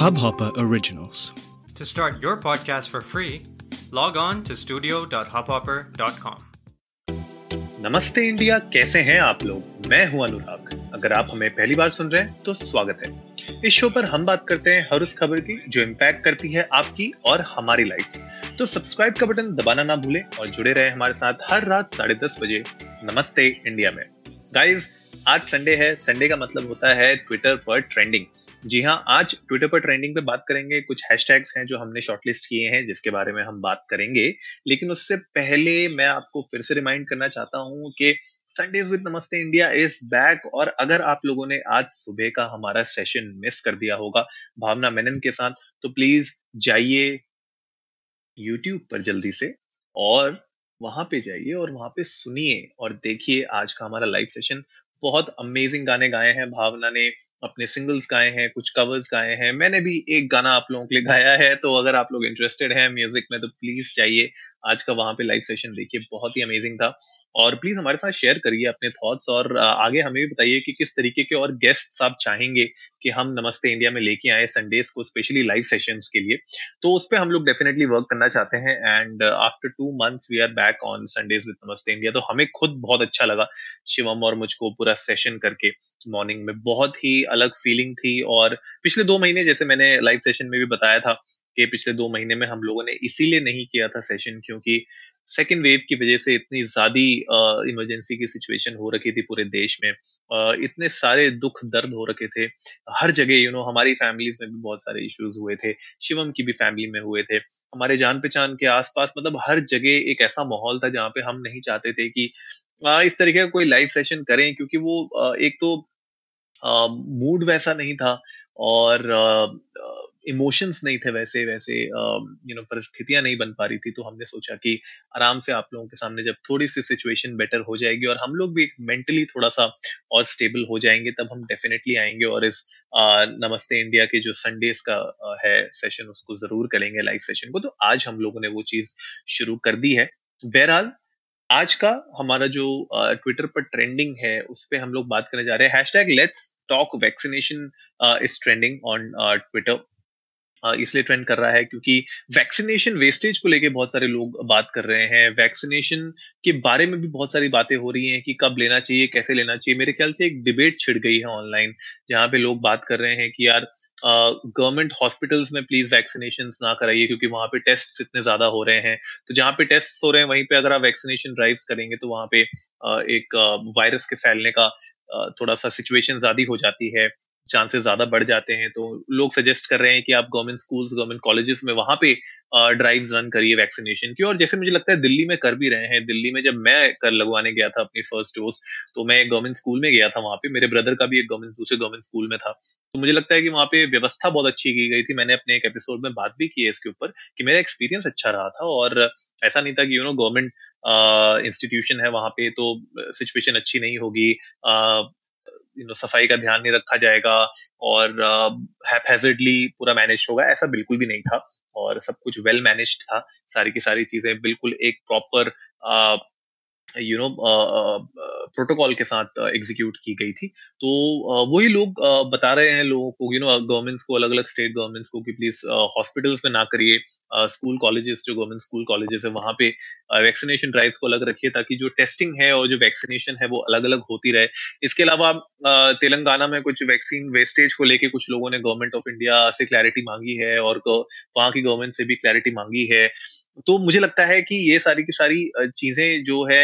Hubhopper Originals. To start your podcast for free, log on to studio.hubhopper.com. नमस्ते India कैसे हैं आप लोग? मैं हूँ अनुराग। अगर आप हमें पहली बार सुन रहे हैं तो स्वागत है। इस शो पर हम बात करते हैं हर उस खबर की जो इम्पैक्ट करती है आपकी और हमारी लाइफ तो सब्सक्राइब का बटन दबाना ना भूलें और जुड़े रहे हमारे साथ हर रात साढ़े दस बजे। नमस्ते इंडिया में। गाइज़ आज संडे है। संडे का मतलब होता है ट्विटर पर ट्रेंडिंग जी हाँ आज ट्विटर पर ट्रेंडिंग पे बात करेंगे। कुछ हैशटैग्स हैं जो हमने शॉर्टलिस्ट किए हैं, जिसके बारे में हम बात करेंगे। लेकिन उससे पहले मैं आपको फिर से रिमाइंड करना चाहता हूँ कि Sundays with Namaste India is back और अगर आप लोगों ने आज सुबह का हमारा सेशन मिस कर दिया होगा भावना मेनन के साथ तो प्लीज़ जाइए यूट्यूब पर जल्दी से और वहाँ पे जाइए और वहाँ पे सुनिए और देखिए आज का हमारा लाइव सेशन बहुत अमेजिंग गाने गाए हैं भावना ने। अपने सिंगल्स गाए हैं, कुछ कवर्स गाए हैं। मैंने भी एक गाना आप लोगों के लिए गाया है तो अगर आप लोग इंटरेस्टेड हैं म्यूज़िक में तो प्लीज़ चाहिए आज का वहाँ पे लाइव सेशन देखिए, बहुत ही अमेजिंग था। और प्लीज़ हमारे साथ शेयर करिए अपने थॉट्स और आगे हमें भी बताइए कि किस तरीके के और गेस्ट आप चाहेंगे कि हम नमस्ते इंडिया में लेके आए संडेज को स्पेशली लाइव सेशंस के लिए। तो उस पर हम लोग डेफिनेटली वर्क करना चाहते हैं and after two months we are back on Sundays with Namaste India. तो हमें खुद बहुत अच्छा लगा शिवम और मुझको पूरा सेशन करके मॉर्निंग में। बहुत ही अलग फीलिंग थी और पिछले दो महीने जैसे मैंने लाइव सेशन में भी बताया था कि पिछले दो महीने में हम लोगों ने इसीलिए नहीं किया था सेशन क्योंकि सेकेंड वेव की वजह से इतनी ज़्यादा इमरजेंसी की सिचुएशन हो रखी थी पूरे देश में। uh, इतने सारे दुख दर्द हो रखे थे। हर जगह यू नो हमारी फैमिलीज़ में भी बहुत सारे इश्यूज़ हुए थे। शिवम की भी फैमिली में हुए थे। हमारे जान पहचान के आसपास मतलब हर जगह एक ऐसा माहौल था जहाँ पे हम नहीं चाहते थे कि uh, इस तरीके का कोई लाइव सेशन करें क्योंकि वो uh, एक तो मूड वैसा नहीं था और इमोशंस नहीं थे वैसे वैसे यू नो परिस्थितियाँ नहीं बन पा रही थी। तो हमने सोचा कि आराम से आप लोगों के सामने जब थोड़ी सी सिचुएशन बेटर हो जाएगी और हम लोग भी मेंटली थोड़ा सा और स्टेबल हो जाएँगे तब हम डेफिनेटली आएँगे और इस आ, नमस्ते इंडिया के जो संडेज का आ, है सेशन उसको ज़रूर करेंगे लाइव सेशन को। तो आज हम लोगों ने वो चीज़ शुरू कर दी है। बहरहाल आज का हमारा जो ट्विटर पर ट्रेंडिंग है, उस पर हम लोग बात करने जा रहे हैं। Hashtag let's talk vaccination is trending on Twitter इसलिए ट्रेंड कर रहा है क्योंकि वैक्सीनेशन वेस्टेज को लेके बहुत सारे लोग बात कर रहे हैं। वैक्सीनेशन के बारे में भी बहुत सारी बातें हो रही हैं कि कब लेना चाहिए, कैसे लेना चाहिए। मेरे ख्याल से एक डिबेट छिड़ गई है ऑनलाइन जहाँ पे लोग बात कर रहे हैं कि यार गवर्नमेंट हॉस्पिटल्स में प्लीज़ वैक्सीनेशन ना कराइए, क्योंकि वहाँ पे टेस्ट इतने ज़्यादा हो रहे हैं। तो जहाँ पे टेस्ट हो रहे हैं, वहीं पे अगर आप वैक्सीनेशन ड्राइव करेंगे तो वहाँ पे एक वायरस के फैलने का थोड़ा सा सिचुएशन ज़्यादा हो जाती है। चांसेस ज़्यादा बढ़ जाते हैं तो लोग सजेस्ट कर रहे हैं कि आप गवर्नमेंट स्कूल्स गवर्नमेंट कॉलेजेस में वहाँ पे ड्राइव रन करिए वैक्सीनेशन की। और जैसे मुझे लगता है दिल्ली में कर भी रहे हैं। दिल्ली में जब मैं कर लगवाने गया था अपनी फ़र्स्ट डोज तो मैं गवर्नमेंट स्कूल में गया था वहाँ पे। मेरे ब्रदर का भी एक गवर्नमेंट दूसरे गवर्नमेंट स्कूल में था। तो मुझे लगता है कि वहाँ पे व्यवस्था बहुत अच्छी की गई थी। मैंने अपने एक एपिसोड में बात भी की है इसके ऊपर कि मेरा एक्सपीरियंस अच्छा रहा था और ऐसा नहीं था कि यू नो गवर्नमेंट इंस्टीट्यूशन है वहाँ पे तो सिचुएशन अच्छी नहीं होगी। यू नो सफ़ाई का ध्यान नहीं रखा जाएगा और uh, पूरा मैनेज होगा ऐसा बिल्कुल भी नहीं था और सब कुछ वेल मैनेज था। सारी की सारी चीज़ें बिल्कुल एक प्रॉपर यू नो प्रोटोकॉल के साथ एग्जीक्यूट uh, की गई थी। तो uh, वही लोग uh, बता रहे हैं लोगों को यू नो गवर्नमेंट्स को अलग अलग स्टेट गवर्नमेंट्स को कि प्लीज़ हॉस्पिटल्स में ना करिए स्कूल कॉलेजेस जो गवर्नमेंट स्कूल कॉलेजेस है वहाँ पे वैक्सीनेशन ड्राइव्स को अलग रखिए ताकि जो टेस्टिंग है और जो वैक्सीनेशन है वो अलग अलग होती रहे। इसके अलावा तेलंगाना में कुछ वैक्सीन वेस्टेज को लेके कुछ लोगों ने गवर्नमेंट ऑफ़ इंडिया से क्लैरिटी मांगी है और वहाँ की गवर्नमेंट से भी क्लैरिटी मांगी है। तो मुझे लगता है कि ये सारी की सारी चीज़ें जो है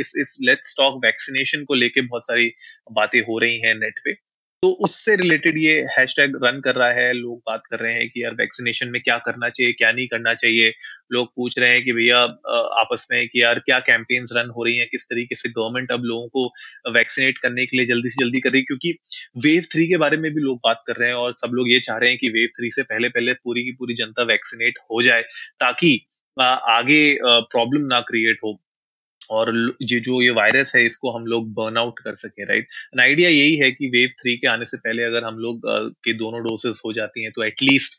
इस इस लेट्स टॉक वैक्सीनेशन को लेके बहुत सारी बातें हो रही हैं नेट पे। तो उससे रिलेटेड ये हैशटैग रन कर रहा है, लोग बात कर रहे हैं कि यार वैक्सीनेशन में क्या करना चाहिए, क्या नहीं करना चाहिए। लोग पूछ रहे हैं कि भैया आपस में कि यार क्या कैंपेन्स रन हो रही हैं, किस तरीके से गवर्नमेंट अब लोगों को वैक्सीनेट करने के लिए जल्दी से जल्दी कर रही है, क्योंकि वेव थ्री के बारे में भी लोग बात कर रहे हैं और सब लोग ये चाह रहे हैं कि वेव थ्री से पहले पहले पूरी की पूरी जनता वैक्सीनेट हो जाए, ताकि आगे प्रॉब्लम ना क्रिएट हो। और ये जो ये वायरस है इसको हम लोग बर्न आउट कर सके राइट एन आइडिया यही है कि वेव थ्री के आने से पहले अगर हम लोग के दोनों डोसेस हो जाती हैं तो एटलीस्ट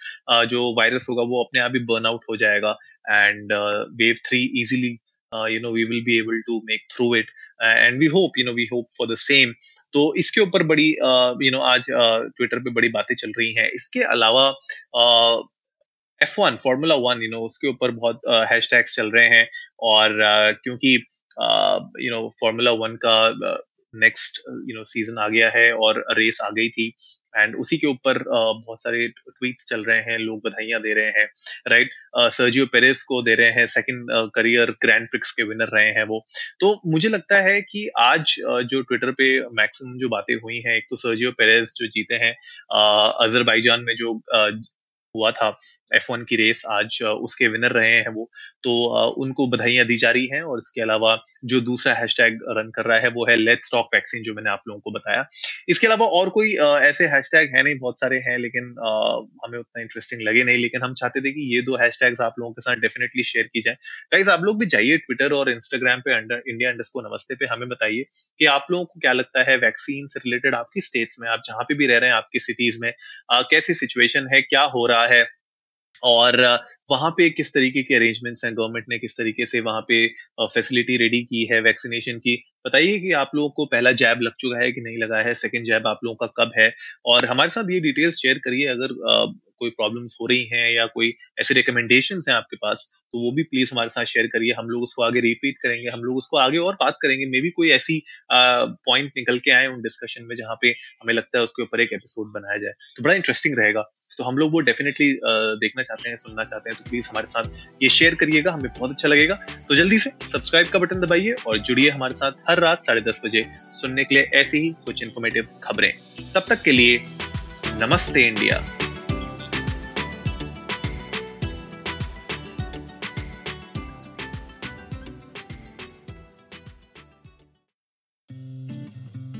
जो वायरस होगा वो अपने आप ही बर्न आउट हो जाएगा and wave three easily you know we will be able to make through it and we hope you know we hope for the same तो इसके ऊपर बड़ी you uh, know you know, आज Twitter uh, पे बड़ी बातें चल रही हैं। इसके अलावा F one formula one you know उसके ऊपर बहुत हैश टैग्स चल रहे हैं और uh, क्योंकि यू नो फॉर्मूला वन का नेक्स्ट यू नो सीज़न आ गया है और रेस आ गई थी एंड उसी के ऊपर बहुत सारे ट्वीट्स चल रहे हैं लोग बधाइयाँ दे रहे हैं राइट सर्जियो पेरेस को दे रहे हैं सेकंड करियर ग्रैंड प्रिक्स के विनर रहे हैं वो। तो मुझे लगता है कि आज जो ट्विटर पे मैक्सिमम जो बातें हुई हैं एक तो सर्जियो पेरेस जो जीते हैं अजरबैजान में जो हुआ था एफ़ वन की रेस आज उसके विनर रहे हैं वो। तो उनको बधाइयाँ दी जा रही हैं और इसके अलावा जो दूसरा हैशटैग रन कर रहा है वो है लेट्स टॉक वैक्सीन जो मैंने आप लोगों को बताया। इसके अलावा और कोई ऐसे हैशटैग है नहीं, बहुत सारे हैं, लेकिन हमें उतना इंटरेस्टिंग लगे नहीं, लेकिन हम चाहते थे कि ये दो हैशटैग्स आप लोगों के साथ डेफिनेटली शेयर की जाए। गाइज़ आप लोग भी जाइए ट्विटर और इंस्टाग्राम पे अंडर इंडिया अंडर नमस्ते पे हमें बताइए कि आप लोगों को क्या लगता है वैक्सीन से रिलेटेड आपकी स्टेट्स में, आप जहाँ पे भी रह रहे हैं, आपकी सिटीज़ में कैसी सिचुएशन है, क्या हो रहा है और वहाँ पे किस तरीके के अरेंजमेंट्स हैं? गवर्नमेंट ने किस तरीके से वहाँ पे फैसिलिटी रेडी की है वैक्सीनेशन की? बताइए कि आप लोगों को पहला जैब लग चुका है कि नहीं लगा है? सेकेंड जैब आप लोगों का कब है? और हमारे साथ ये डिटेल्स शेयर करिए अगर कोई प्रॉब्लम्स हो रही हैं या कोई ऐसे रिकमेंडेशन हैं आपके पास तो वो भी प्लीज़ हमारे साथ शेयर करिए। हम लोग उसको आगे रिपीट करेंगे, हम लोग उसको आगे और बात करेंगे। मे भी कोई ऐसी पॉइंट निकल के आए उन डिस्कशन में जहाँ पे हमें लगता है उसके ऊपर एक एपिसोड बनाया जाए तो बड़ा इंटरेस्टिंग रहेगा। तो हम लोग वो डेफिनेटली देखना चाहते हैं, सुनना चाहते हैं तो प्लीज़ हमारे साथ ये शेयर करिएगा, हमें बहुत अच्छा लगेगा। तो जल्दी से सब्सक्राइब का बटन दबाइए और जुड़िए हमारे साथ हर रात साढ़े दस बजे सुनने के लिए ऐसी ही कुछ इन्फॉर्मेटिव खबरें। तब तक के लिए नमस्ते इंडिया।